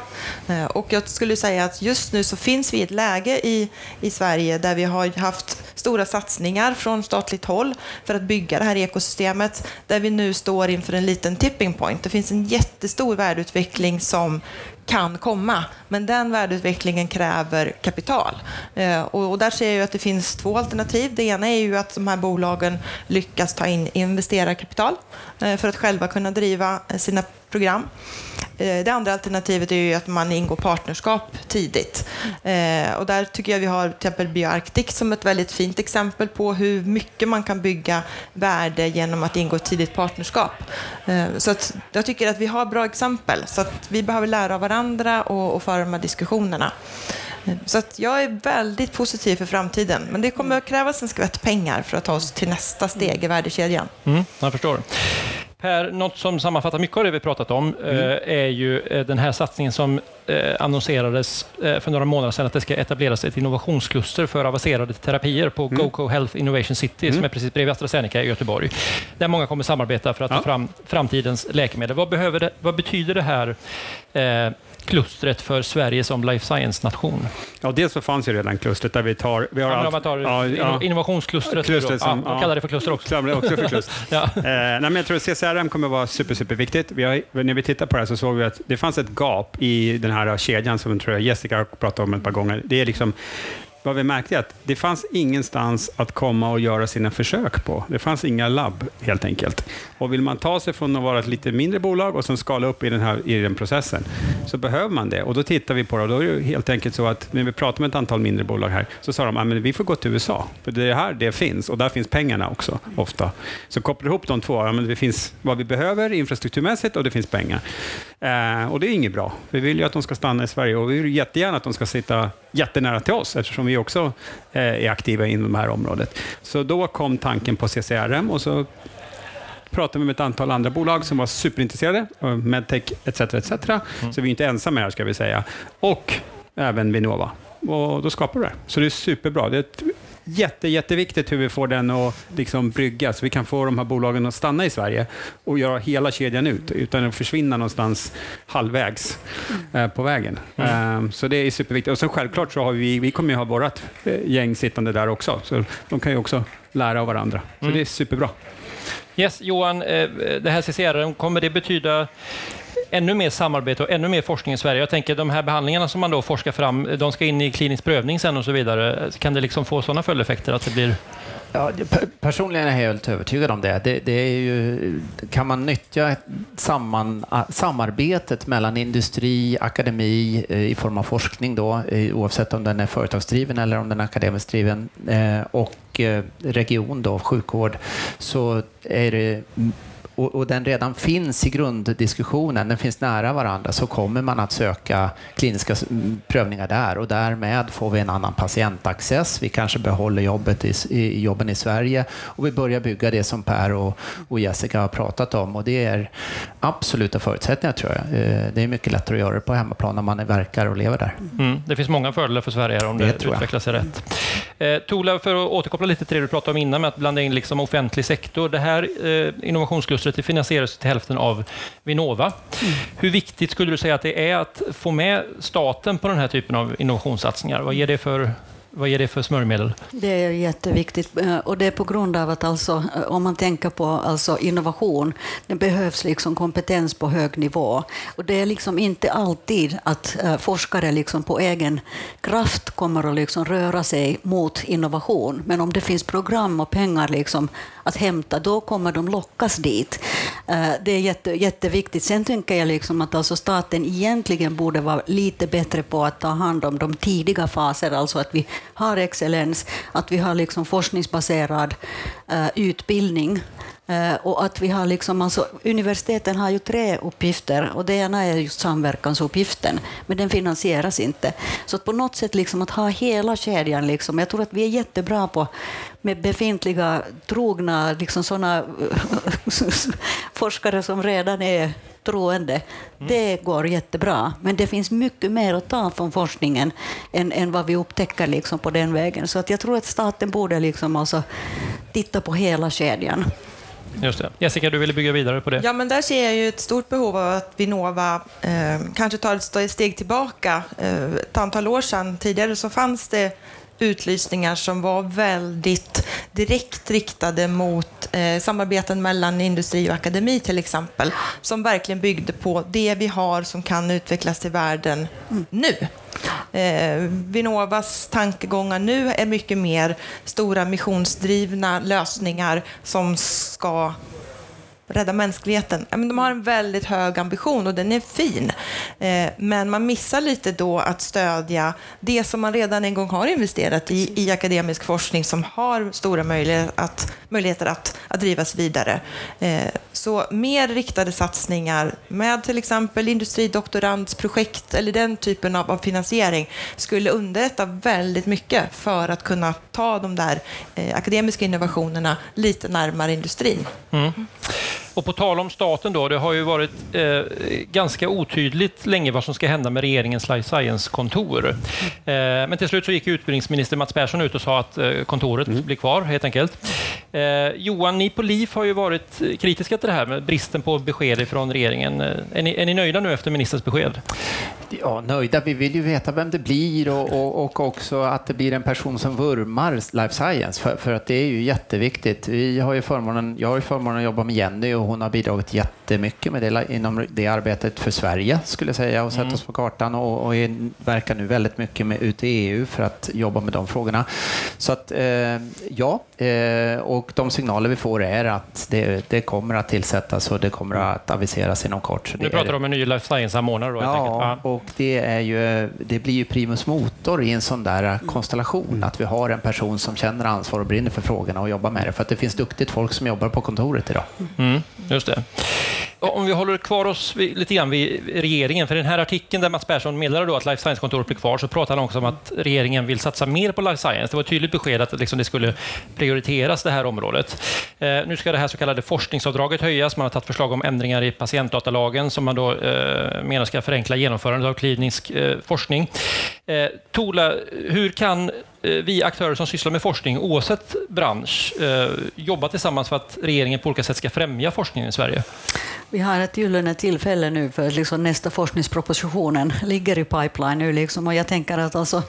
Eh, och jag skulle säga att just nu så finns vi i ett läge i, i Sverige där vi har haft stora satsningar från statligt håll för att bygga det här ekosystemet, där vi nu står inför en liten tipping point. Det finns en jättestor värdeutveckling som kan komma. Men den värdeutvecklingen kräver kapital. Eh, och, där ser jag att det finns två alternativ. Det ena är ju att de här bolagen lyckas ta in investerarkapital eh, för att själva kunna driva eh, sina program. Eh, det andra alternativet är ju att man ingår partnerskap tidigt. Eh, och där tycker jag vi har till exempel BioArctic som ett väldigt fint exempel på hur mycket man kan bygga värde genom att ingå ett tidigt partnerskap. Eh, så att jag tycker att vi har bra exempel. Så att vi behöver lära av varandra och, och föra de här diskussionerna. Så att jag är väldigt positiv för framtiden. Men det kommer att krävas en skvätt pengar för att ta oss till nästa steg i värdekedjan. Mm, jag förstår. Per, något som sammanfattar mycket av det vi pratat om mm. Eh, är ju eh, den här satsningen som eh, annonserades för några månader sedan att det ska etableras ett innovationskluster för avancerade terapier på mm. GoCo Health Innovation City mm. som är precis bredvid AstraZeneca i Göteborg. Där många kommer samarbeta för att ja. ta fram framtidens läkemedel. Vad, behöver det, vad betyder det här klustret för Sverige som life science-nation? Ja, dels så fanns ju redan klustret där vi tar... Vi har ja, allt, tar ja, ja, innovationsklustret, klustret som, ja, kallar det för kluster också. också för kluster. ja. eh, nej, men jag tror att CCRM kommer vara super, superviktigt. Vi har, när vi tittar på det här så såg vi att det fanns ett gap i den här kedjan som tror jag Jessica har pratat om ett par gånger. Det är liksom vad vi märkte är att det fanns ingenstans att komma och göra sina försök på. Det fanns inga labb helt enkelt. Och vill man ta sig från att vara ett lite mindre bolag och sen skala upp i den här i den processen, så behöver man det. Och då tittar vi på det och då är det helt enkelt så att när vi pratar med ett antal mindre bolag här, så sa de att vi får gå till USA, för det är här det finns och där finns pengarna också ofta. Så kopplar ihop de två, ja, men det finns vad vi behöver infrastrukturmässigt och det finns pengar. Eh, och det är inget bra. Vi vill ju att de ska stanna i Sverige och vi vill jättegärna att de ska sitta jättenära till oss eftersom vi också eh, är aktiva inom det här området. Så då kom tanken på CCRM och så pratade vi med ett antal andra bolag som var superintresserade, medtech etc. etc. Mm. Så vi är inte ensamma här ska vi säga. Och även Vinnova. Och då skapar vi det. Så det är superbra. Det är ett jätte, jätteviktigt hur vi får den att liksom brygga, så vi kan få de här bolagen att stanna i Sverige och göra hela kedjan ut, utan att försvinna någonstans halvvägs eh, på vägen. Mm. Eh, så det är superviktigt. Och sen självklart så har vi, vi kommer ju ha vårt eh, gäng sittande där också, så de kan ju också lära av varandra. Så mm. det är superbra. Yes, Johan, eh, det här CCR, kommer det betyda ännu mer samarbete och ännu mer forskning i Sverige. Jag tänker de här behandlingarna som man då forskar fram, de ska in i klinisk prövning sen och så vidare. Kan det liksom få sådana följdeffekter att det blir Ja, personligen är jag helt övertygad om det. det, det är ju, kan man nyttja samman, samarbetet mellan industri, akademi eh, i form av forskning, då, oavsett om den är företagsdriven eller om den är akademiskt driven, eh, och eh, region, då, sjukvård, så är det och, och, den redan finns i grunddiskussionen, den finns nära varandra, så kommer man att söka kliniska prövningar där och därmed får vi en annan patientaccess. Vi kanske behåller jobbet i, i jobben i Sverige och vi börjar bygga det som Per och, och Jessica har pratat om och det är absoluta förutsättningar tror jag. Eh, det är mycket lättare att göra det på hemmaplan när man verkar och lever där. Mm, det finns många fördelar för Sverige om det, det sig rätt. Eh, Tola, för att återkoppla lite till det du pratade om innan med att blanda in liksom offentlig sektor. Det här eh, innovationsklustret finansieras till hälften av Vinnova. Mm. Hur viktigt skulle du säga att det är att få med staten på den här typen av innovationssatsningar? Vad ger det för vad ger det för smörjmedel? Det är jätteviktigt eh, och det är på grund av att alltså, eh, om man tänker på alltså innovation, det behövs liksom kompetens på hög nivå. Och det är liksom inte alltid att eh, forskare liksom på egen kraft kommer att liksom röra sig mot innovation. Men om det finns program och pengar liksom att hämta, då kommer de lockas dit. Det är jätte, jätteviktigt. Sen tänker jag liksom att alltså staten egentligen borde vara lite bättre på att ta hand om de tidiga faserna, alltså att vi har excellens, att vi har liksom forskningsbaserad eh, utbildning Eh, och att vi har liksom, alltså, universiteten har ju tre uppgifter och det ena är just samverkansuppgiften, men den finansieras inte. Så att på något sätt liksom att ha hela kedjan, liksom, jag tror att vi är jättebra på med befintliga trogna liksom såna, forskare som redan är troende. Mm. Det går jättebra, men det finns mycket mer att ta från forskningen än, än vad vi upptäcker liksom på den vägen. Så att jag tror att staten borde liksom alltså titta på hela kedjan. Just det. Jessica, du ville bygga vidare på det. Ja, men där ser jag ju ett stort behov av att Vinnova eh, kanske tar ett steg tillbaka. Eh, ett antal år sedan, tidigare, så fanns det utlysningar som var väldigt direkt riktade mot eh, samarbeten mellan industri och akademi till exempel, som verkligen byggde på det vi har som kan utvecklas i världen nu. Eh, Vinnovas tankegångar nu är mycket mer stora missionsdrivna lösningar som ska rädda mänskligheten. de har en väldigt hög ambition och den är fin. Eh, men man missar lite då att stödja det som man redan en gång har investerat i, i akademisk forskning som har stora möjligheter att, möjligheter att, att drivas vidare. Eh, så mer riktade satsningar med till exempel industridoktorandsprojekt eller den typen av, av finansiering skulle underlätta väldigt mycket för att kunna ta de där eh, akademiska innovationerna lite närmare industrin. Mm. Och på tal om staten då, det har ju varit eh, ganska otydligt länge vad som ska hända med regeringens life science-kontor. Eh, men till slut så gick utbildningsminister Mats Persson ut och sa att eh, kontoret mm. blir kvar helt enkelt. Eh, Johan, ni på LIF har ju varit kritiska till det här med bristen på besked från regeringen. Eh, är ni, är ni nöjda nu efter ministerns besked? Ja, nöjda. Vi vill ju veta vem det blir och, och, och också att det blir en person som vurmar life science, för, för, att det är ju jätteviktigt. Vi har ju förmånen, jag har ju förmånen att jobba med Jenny och hon har bidragit jättemycket med det, inom det arbetet för Sverige, skulle jag säga, och sätta mm. oss på kartan och, och är, verkar nu väldigt mycket med, ut i EU för att jobba med de frågorna. Så att, eh, ja, eh, och de signaler vi får är att det, det, kommer att tillsättas och det kommer att aviseras inom kort. Så du pratar är, om en ny life science-samordnare då? Ja, och det, är ju, det blir ju primus motor i en sån där konstellation, att vi har en person som känner ansvar och brinner för frågorna och jobbar med det, för att det finns duktigt folk som jobbar på kontoret idag. Mm, just det. Om vi håller kvar oss lite grann vid regeringen, för den här artikeln där Mats Persson meddelade då att Life Science-kontoret blir kvar, så pratar han också om att regeringen vill satsa mer på Life Science. Det var ett tydligt besked att liksom det skulle prioriteras, det här området. Eh, nu ska det här så kallade forskningsavdraget höjas. Man har tagit förslag om ändringar i patientdatalagen som man då eh, menar ska förenkla genomförandet av klinisk eh, forskning. Eh, Tola, hur kan Eh, vi aktörer som sysslar med forskning, oavsett bransch, eh, jobba tillsammans för att regeringen på olika sätt ska främja forskningen i Sverige? Vi har ett gyllene tillfälle nu för liksom nästa forskningspropositionen ligger i pipeline nu. Liksom, och jag tänker att alltså,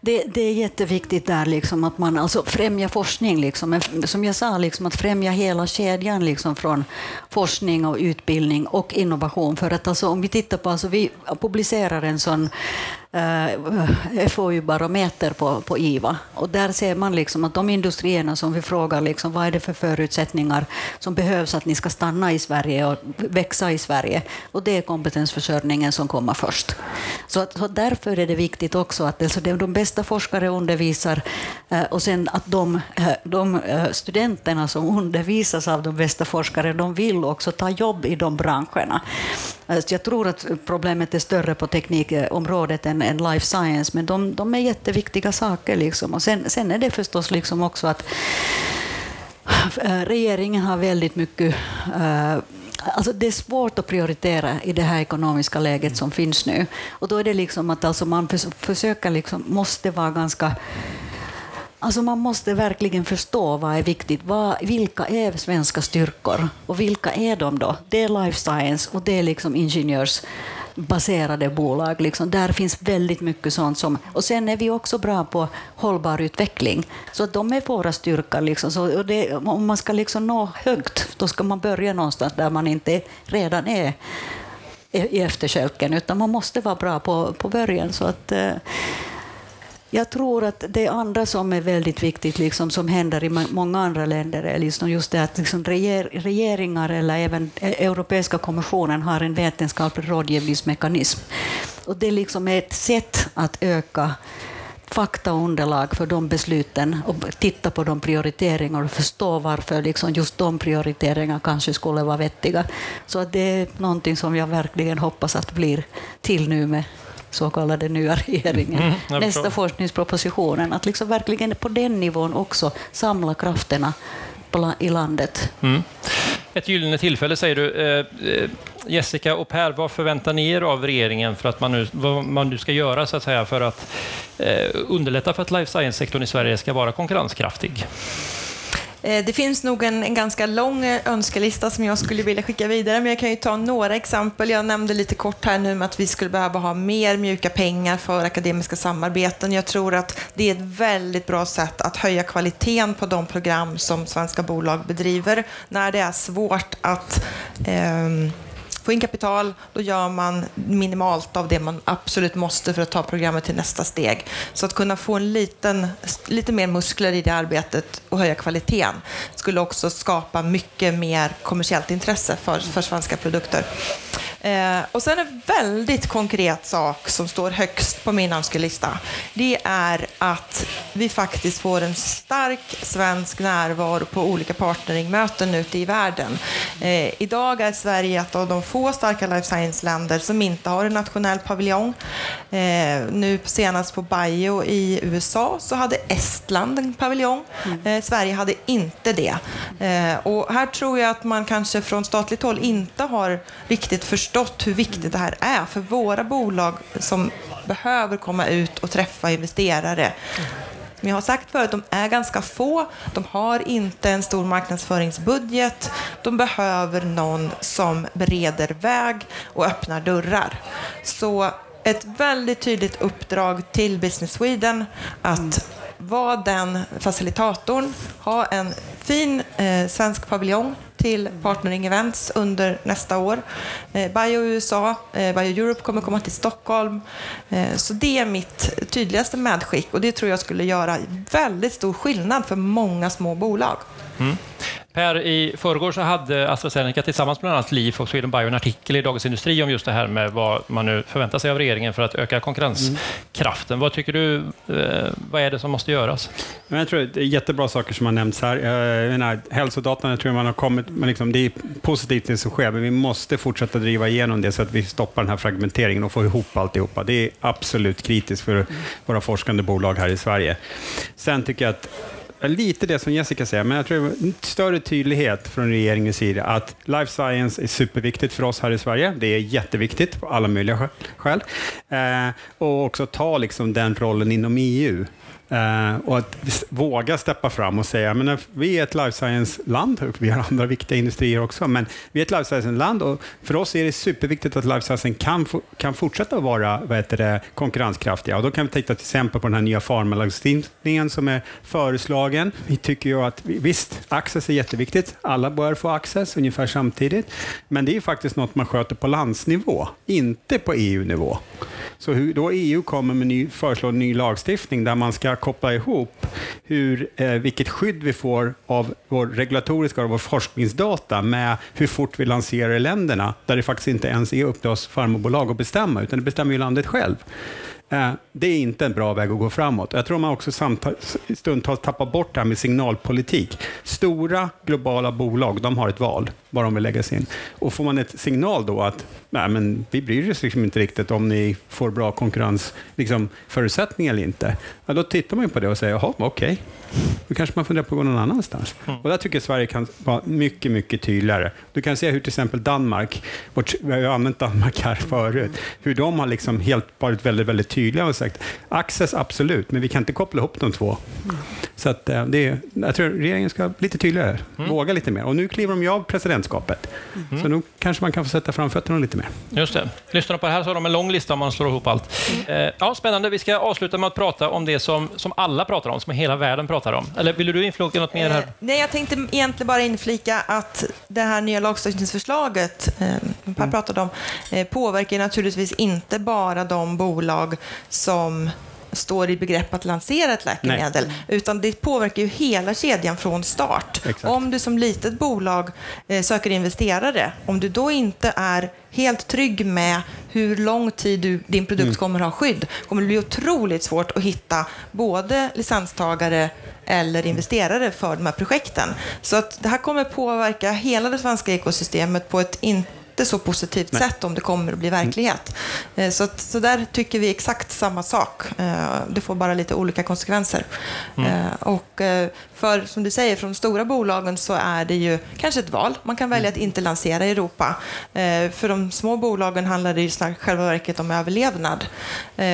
det, det är jätteviktigt där liksom, att man alltså främjar forskning. Liksom. Men som jag sa, liksom, att främja hela kedjan liksom, från forskning och utbildning och innovation. För att alltså, om vi tittar på, alltså, vi publicerar en sån eh, FoU-barometer på, på IVA. Och där ser man liksom att de industrierna som vi frågar liksom, vad är det för förutsättningar som behövs att ni ska stanna i Sverige och växa i Sverige. Och det är kompetensförsörjningen som kommer först. Så, att, så därför är det viktigt också att alltså, de bästa forskare undervisar eh, och sen att de, eh, de eh, studenterna som undervisas av de bästa forskare, de vill också ta jobb i de branscherna. Eh, jag tror att problemet är större på teknikområdet än, än life science, men de, de är jätteviktiga saker. Liksom. Och sen, sen är det förstås liksom också att eh, regeringen har väldigt mycket eh, Alltså det är svårt att prioritera i det här ekonomiska läget som finns nu. Och då är det liksom att alltså man försöker liksom, måste vara ganska Alltså man måste verkligen förstå vad är viktigt. Vad, vilka är svenska styrkor och vilka är de då? Det är life science och det är liksom ingenjörsbaserade bolag. Liksom. Där finns väldigt mycket sånt. Som, och sen är vi också bra på hållbar utveckling. Så de är våra styrkor. Liksom. Så, det, om man ska liksom nå högt, då ska man börja någonstans där man inte redan är i efterkälken, utan man måste vara bra på, på början. Så att, eh, jag tror att det andra som är väldigt viktigt, liksom, som händer i många andra länder, är liksom just det att liksom reger, regeringar eller även e-, Europeiska kommissionen har en vetenskaplig rådgivningsmekanism. Och det liksom är ett sätt att öka faktaunderlag för de besluten och titta på de prioriteringar och förstå varför liksom just de prioriteringarna kanske skulle vara vettiga. Så det är någonting som jag verkligen hoppas att blir till nu med så kallade nya regeringen, mm, nästa forskningspropositionen, att liksom verkligen på den nivån också samla krafterna i landet. Mm. Ett gyllene tillfälle säger du. Eh, eh, Jessica och Per, vad förväntar ni er av regeringen för att man nu, vad man nu ska göra så att säga, för att eh, underlätta för att life science-sektorn i Sverige ska vara konkurrenskraftig? Eh, det finns nog en, en, ganska lång eh, önskelista som jag skulle vilja skicka vidare, men jag kan ju ta några exempel. Jag nämnde lite kort här nu att vi skulle behöva ha mer mjuka pengar för akademiska samarbeten. Jag tror att det är ett väldigt bra sätt att höja kvaliteten på de program som svenska bolag bedriver när det är svårt att eh, få in kapital, då gör man minimalt av det man absolut måste för att ta programmet till nästa steg. Så att kunna få en liten, lite mer muskler i det arbetet och höja kvaliteten skulle också skapa mycket mer kommersiellt intresse för, för svenska produkter. Eh, och sen en väldigt konkret sak som står högst på min önskelista. Det är att vi faktiskt får en stark svensk närvaro på olika partneringmöten ute i världen. Eh, idag är Sverige ett av de få starka life science-länder som inte har en nationell paviljong. Eh, nu senast på Bio i USA så hade Estland en paviljong. Mm. Eh, Sverige hade inte det. Eh, och här tror jag att man kanske från statligt håll inte har riktigt förstått förstått hur viktigt det här är för våra bolag som behöver komma ut och träffa investerare. Som jag har sagt förut, de är ganska få. De har inte en stor marknadsföringsbudget. De behöver någon som bereder väg och öppnar dörrar. Så ett väldigt tydligt uppdrag till Business Sweden att vara den facilitatorn, ha en fin eh, svensk paviljong till Partnering Events under nästa år. Eh, Bio USA, eh, Bio Europe kommer komma till Stockholm. Eh, så det är mitt tydligaste medskick och det tror jag skulle göra väldigt stor skillnad för många små bolag. Mm. Per, i förrgår så hade AstraZeneca tillsammans med bland annat LIF och Sweden Bio en artikel i Dagens Industri om just det här med vad man nu förväntar sig av regeringen för att öka konkurrenskraften. Mm. Vad tycker du, eh, vad är det som måste göras? Jag tror det är jättebra saker som har nämnts här. Jag menar, hälsodatan jag tror man har kommit, men liksom, det är positivt det som sker, men vi måste fortsätta driva igenom det så att vi stoppar den här fragmenteringen och får ihop alltihopa. Det är absolut kritiskt för våra forskande bolag här i Sverige. Sen tycker jag att lite det som Jessica säger, men jag tror en större tydlighet från regeringens sida att life science är superviktigt för oss här i Sverige. Det är jätteviktigt på alla möjliga skäl. Eh, och också ta liksom den rollen inom EU. Uh, och att våga steppa fram och säga, men vi är ett life science-land, och vi har andra viktiga industrier också, men vi är ett life science-land och för oss är det superviktigt att life science kan, kan fortsätta vara vad heter det, konkurrenskraftiga. Och då kan vi titta till exempel på den här nya farmalagstiftningen som är föreslagen. Vi tycker ju att, visst, access är jätteviktigt, alla bör få access ungefär samtidigt, men det är faktiskt något man sköter på landsnivå, inte på EU-nivå. Så hur då EU kommer med ny, föreslår ny lagstiftning där man ska koppla ihop hur, eh, vilket skydd vi får av vår regulatoriska och vår forskningsdata med hur fort vi lanserar i länderna, där det faktiskt inte ens är upp till oss farmobolag att bestämma, utan det bestämmer ju landet själv. Eh, det är inte en bra väg att gå framåt. Jag tror man också stundtals tappar bort det här med signalpolitik. Stora globala bolag, de har ett val, var de vill lägga sig in. Och får man ett signal då att nej, men vi bryr oss liksom inte riktigt om ni får bra konkurrensförutsättningar liksom, eller inte, ja, då tittar man på det och säger, jaha, okej. Okay. Då kanske man funderar på att gå någon annanstans. Mm. Och där tycker jag Sverige kan vara mycket, mycket tydligare. Du kan se hur till exempel Danmark, vi har ju använt Danmark här förut, hur de har liksom helt varit väldigt, väldigt tydliga och sagt, access absolut, men vi kan inte koppla ihop de två. Mm. Så att, eh, det är, jag tror regeringen ska bli lite tydligare, mm. våga lite mer. Och nu kliver de ju av presidentskapet, mm. så nu kanske man kan få sätta framfötterna lite mer. Just det. Lyssnar på det här så har de en lång lista om man slår ihop allt. Mm. Ja, spännande. Vi ska avsluta med att prata om det som, som alla pratar om, som hela världen pratar om. Eller vill du inflika något mer här? Eh, nej, jag tänkte egentligen bara inflika att det här nya lagstiftningsförslaget eh, Per mm. pratade om eh, påverkar naturligtvis inte bara de bolag som står i begrepp att lansera ett läkemedel, Nej. utan det påverkar ju hela kedjan från start. Exakt. Om du som litet bolag eh, söker investerare, om du då inte är helt trygg med hur lång tid du, din produkt mm. kommer ha skydd, kommer det bli otroligt svårt att hitta både licenstagare eller investerare för de här projekten. Så att det här kommer påverka hela det svenska ekosystemet på ett inte inte så positivt Nej. sätt om det kommer att bli verklighet. Mm. Så, så där tycker vi exakt samma sak. Eh, det får bara lite olika konsekvenser. Mm. Eh, och för, som du säger, från de stora bolagen så är det ju kanske ett val. Man kan välja att inte lansera i Europa. För de små bolagen handlar det i själva verket om överlevnad.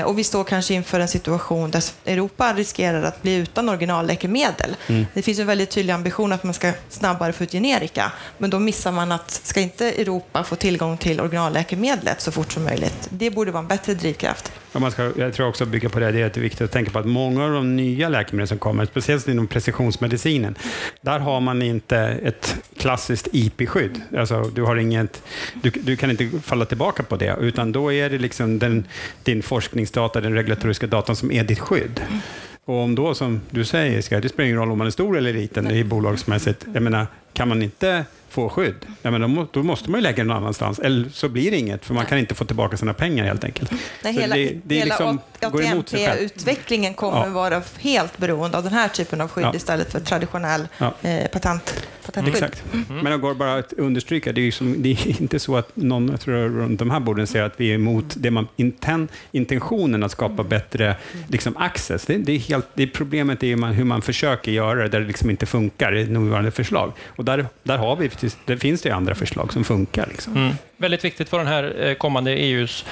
Och vi står kanske inför en situation där Europa riskerar att bli utan originalläkemedel. Mm. Det finns en väldigt tydlig ambition att man ska snabbare få ut generika. Men då missar man att ska inte Europa få tillgång till originalläkemedlet så fort som möjligt. Det borde vara en bättre drivkraft. Ja, man ska, jag tror också bygga på det, det är viktigt att tänka på att många av de nya läkemedel som kommer, speciellt inom precisionsmedicinen, där har man inte ett klassiskt IP-skydd. Alltså, du, har inget, du, du, kan inte falla tillbaka på det, utan då är det liksom den, din forskningsdata, den regulatoriska datan som är ditt skydd. Och om då, som du säger, ska, det spelar ingen roll om man är stor eller liten det är bolagsmässigt. Jag menar, kan man inte få skydd, ja, men då, då, måste man ju lägga det någon annanstans. Eller så blir det inget, för man kan inte få tillbaka sina pengar helt enkelt. Nej, hela det, det hela liksom, ATMP-utvecklingen kommer ja. vara helt beroende av den här typen av skydd ja. istället för traditionell ja. eh, patent, patentskydd. Exakt. Mm. Men det går bara att understryka, det är, som, det är inte så att någon jag tror, runt de här borden säger att vi är emot det man, inten, intentionen att skapa bättre liksom, access. Det, det är helt, det problemet är man, hur man försöker göra det, där det liksom inte funkar i nuvarande förslag. Och där, där har vi faktiskt, det finns det andra förslag som funkar. Liksom. Mm. Väldigt viktigt för den här eh, kommande EUs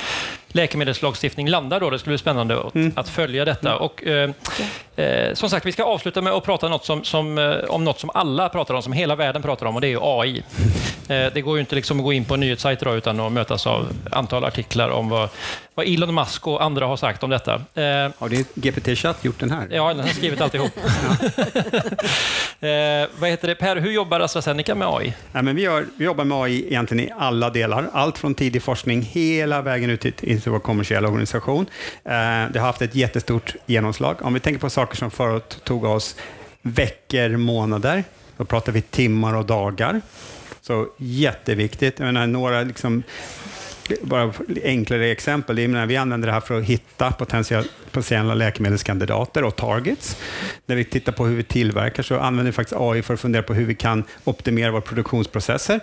läkemedelslagstiftning landar då. Det skulle bli spännande att, mm. att följa detta. Mm. Och, eh, eh, som sagt, vi ska avsluta med att prata något som, som, eh, om något som alla pratar om, som hela världen pratar om, och det är AI. Eh, det går ju inte liksom att gå in på en nyhetssajt idag utan att mötas av antal artiklar om vad, vad Elon Musk och andra har sagt om detta. Eh, har det GPT-chatt gjort den här? Ja, den har skrivit alltihop. vad heter det? Per, hur jobbar AstraZeneca med AI? Ja, men vi, gör, vi jobbar med AI egentligen i alla delar. Allt från tidig forskning hela vägen ut till, vår kommersiella organisation. Eh, det har haft ett jättestort genomslag. Om vi tänker på saker som förut tog oss veckor, månader, då pratar vi timmar och dagar. Så jätteviktigt. Jag menar, några liksom, bara enklare exempel. Menar, vi använder det här för att hitta potentiella läkemedelskandidater och targets. När vi tittar på hur vi tillverkar så använder vi faktiskt AI för att fundera på hur vi kan optimera våra produktionsprocesser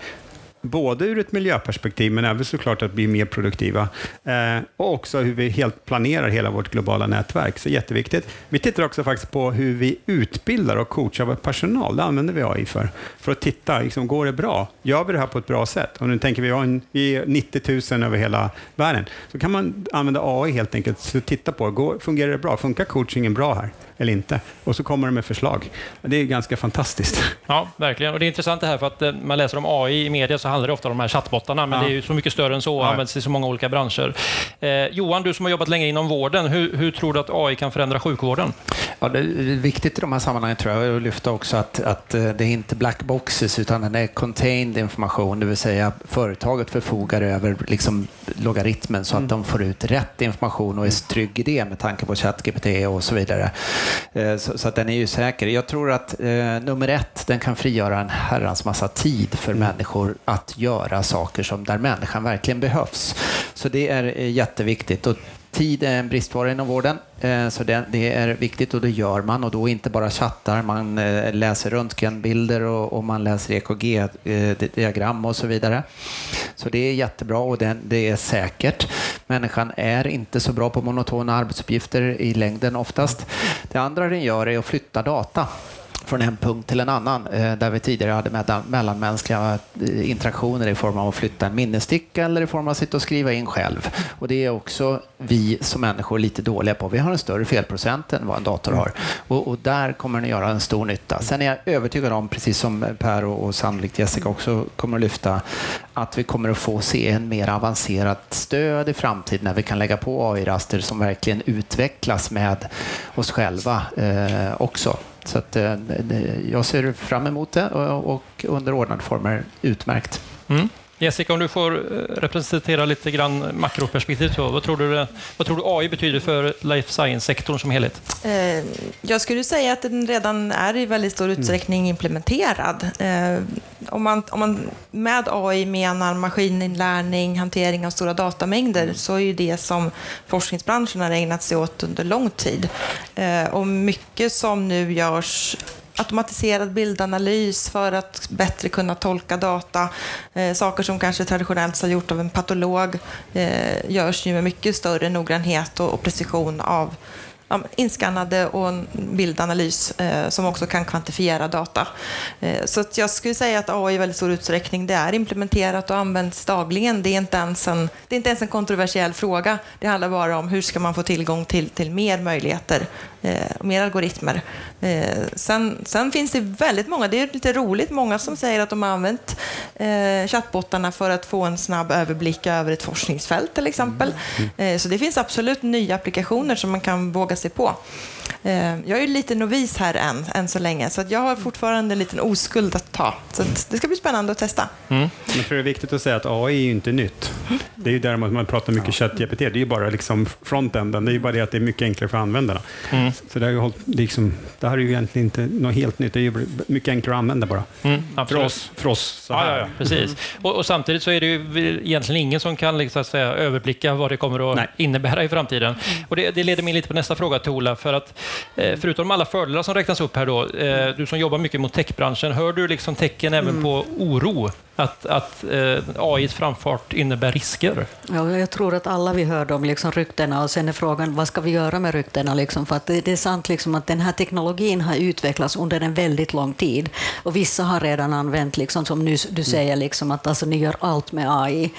både ur ett miljöperspektiv, men även såklart att bli mer produktiva. Eh, och också hur vi helt planerar hela vårt globala nätverk. Så jätteviktigt. Vi tittar också faktiskt på hur vi utbildar och coachar vår personal. Det använder vi AI för. För att titta, liksom, går det bra? Gör vi det här på ett bra sätt? Och nu tänker vi, en, vi är 90 000 över hela världen. Så kan man använda AI helt enkelt, så titta på, går, fungerar det bra? Funkar coachingen bra här? Eller inte. Och så kommer de med förslag. Det är ganska fantastiskt. Ja, verkligen. Och det är intressant det här, för att eh, man läser om AI i media så handlar det ofta om de här chattbottarna, men Ja. det är ju så mycket större än så och Ja. används i så många olika branscher. Eh, Johan, du som har jobbat länge inom vården, hur, hur tror du att AI kan förändra sjukvården? Ja, det är viktigt i de här sammanhangen tror jag att lyfta också att, att eh, det är inte black boxes utan den är contained information, det vill säga företaget förfogar över liksom logaritmen så att de får ut rätt information och är trygg i det med tanke på ChatGPT och så vidare. Eh, Så, så att den är ju säker. Jag tror att eh, nummer ett, den kan frigöra en herrans massa tid för människor att göra saker som där människan verkligen behövs. Så det är eh, jätteviktigt. Och Tid är en bristvara inom vården, eh, så det, är viktigt och det gör man. Och då inte bara chattar, man eh, läser röntgenbilder och, man läser EKG-diagram eh, och så vidare. Så det är jättebra och det är säkert. Människan är inte så bra på monotona arbetsuppgifter i längden oftast. Det andra den gör är att flytta data från en punkt till en annan eh, där vi tidigare hade mellanmänskliga eh, interaktioner i form av att flytta en minnessticka eller i form av att sitta och skriva in själv. Och det är också vi som människor lite dåliga på. Vi har en större felprocent än vad en dator har och, och där kommer den göra en stor nytta. Sen är jag övertygad om, precis som Per och, och sannolikt Jessica också kommer att lyfta, att vi kommer att få se en mer avancerat stöd i framtiden när vi kan lägga på AI-raster som verkligen utvecklas med oss själva eh, också. Så att, eh, jag ser fram emot det och, och under ordnade former utmärkt. Mm. Jessica, om du får eh, representera lite grann makroperspektiv, så, vad, tror du, vad tror du AI betyder för life science-sektorn som helhet? Eh, Jag skulle säga att den redan är i väldigt stor utsträckning implementerad. Eh, Om man, om man med AI menar maskininlärning, hantering av stora datamängder, så är ju det som forskningsbranschen har ägnat sig åt under lång tid. Och mycket som nu görs automatiserad bildanalys för att bättre kunna tolka data. Eh, saker som kanske traditionellt har gjort av en patolog eh, görs nu med mycket större noggrannhet och, och precision av ja, inskannade och bildanalys eh, som också kan kvantifiera data. Eh, så att jag skulle säga att AI i väldigt stor utsträckning det är implementerat och används dagligen. Det är inte ens en, det är inte ens en kontroversiell fråga. Det handlar bara om hur ska man få tillgång till, till mer möjligheter eh, mer algoritmer. Eh, sen, sen finns det väldigt många, det är lite roligt, många som säger att de har använt eh, chattbottarna för att få en snabb överblick över ett forskningsfält till exempel. Eh, så det finns absolut nya applikationer som man kan våga sig på. Eh, jag är lite novis här än, än så länge, så att jag har fortfarande en liten oskuld att ta. Så att det ska bli spännande att testa. Men jag tror det är viktigt att säga att AI är ju inte nytt. Det är ju däremot man pratar mycket ChatGPT, det är ju bara liksom frontenden. Det är ju bara det att det är mycket enklare för användarna. Så det, har ju liksom, det här är ju egentligen inte något helt nytt, det är ju mycket enklare att använda bara. Mm, För oss, för oss så Ja, här. ja, ja, precis. Och, och samtidigt så är det ju egentligen ingen som kan liksom, säga, överblicka vad det kommer att Nej. innebära i framtiden. Och det, det leder mig lite på nästa fråga till Ola, för att eh, förutom alla fördelar som räknas upp här då, eh, du som jobbar mycket mot techbranschen, hör du liksom tecken även på oro? Att, att eh, AIs framfart innebär risker? Ja, jag tror att alla vi hörde om liksom ryktena och sen är frågan vad ska vi göra med ryktena? Liksom? För att det, det är sant liksom att den här teknologin har utvecklats under en väldigt lång tid och vissa har redan använt, liksom, som nu, du säger, liksom, att alltså, ni gör allt med AI.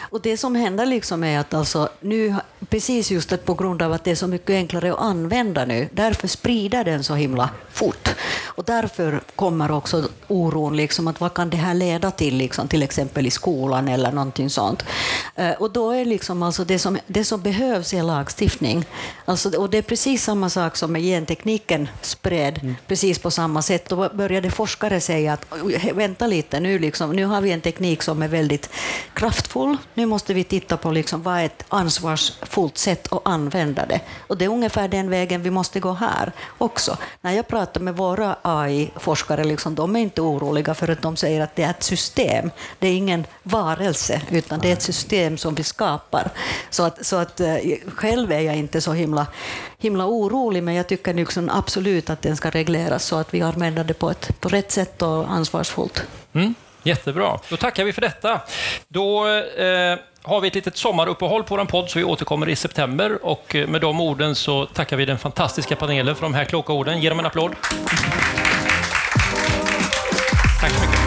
Och det som händer liksom är att alltså, nu, precis just att på grund av att det är så mycket enklare att använda nu, därför sprider den så himla fort. Och därför kommer också oron, liksom, att vad kan det här leda till, liksom, till exempel i skolan eller någonting sånt. Eh, Och då är liksom alltså det, som, det som behövs är lagstiftning. Alltså, och det är precis samma sak som med gentekniken spred, precis på samma sätt. Då började forskare säga att "Oj, vänta lite, nu, liksom, nu har vi en teknik som är väldigt kraftfull. Nu måste vi titta på liksom, vad är ett ansvarsfullt sätt att använda det. Och det är ungefär den vägen vi måste gå här också. När jag pratar med våra AI-forskare, liksom, de är inte oroliga för att de säger att det är ett system. Det är ingen varelse, utan det är ett system som vi skapar. Så att, så att eh, själv är jag inte så himla, himla orolig, men jag tycker liksom absolut att den ska regleras så att vi använder det på ett på rätt sätt och ansvarsfullt. Mm, jättebra. Då tackar vi för detta. Då eh, har vi ett litet sommaruppehåll på vår podd, så vi återkommer i september. Och eh, med de orden så tackar vi den fantastiska panelen för de här kloka orden. Ge dem en applåd. Tack så mycket.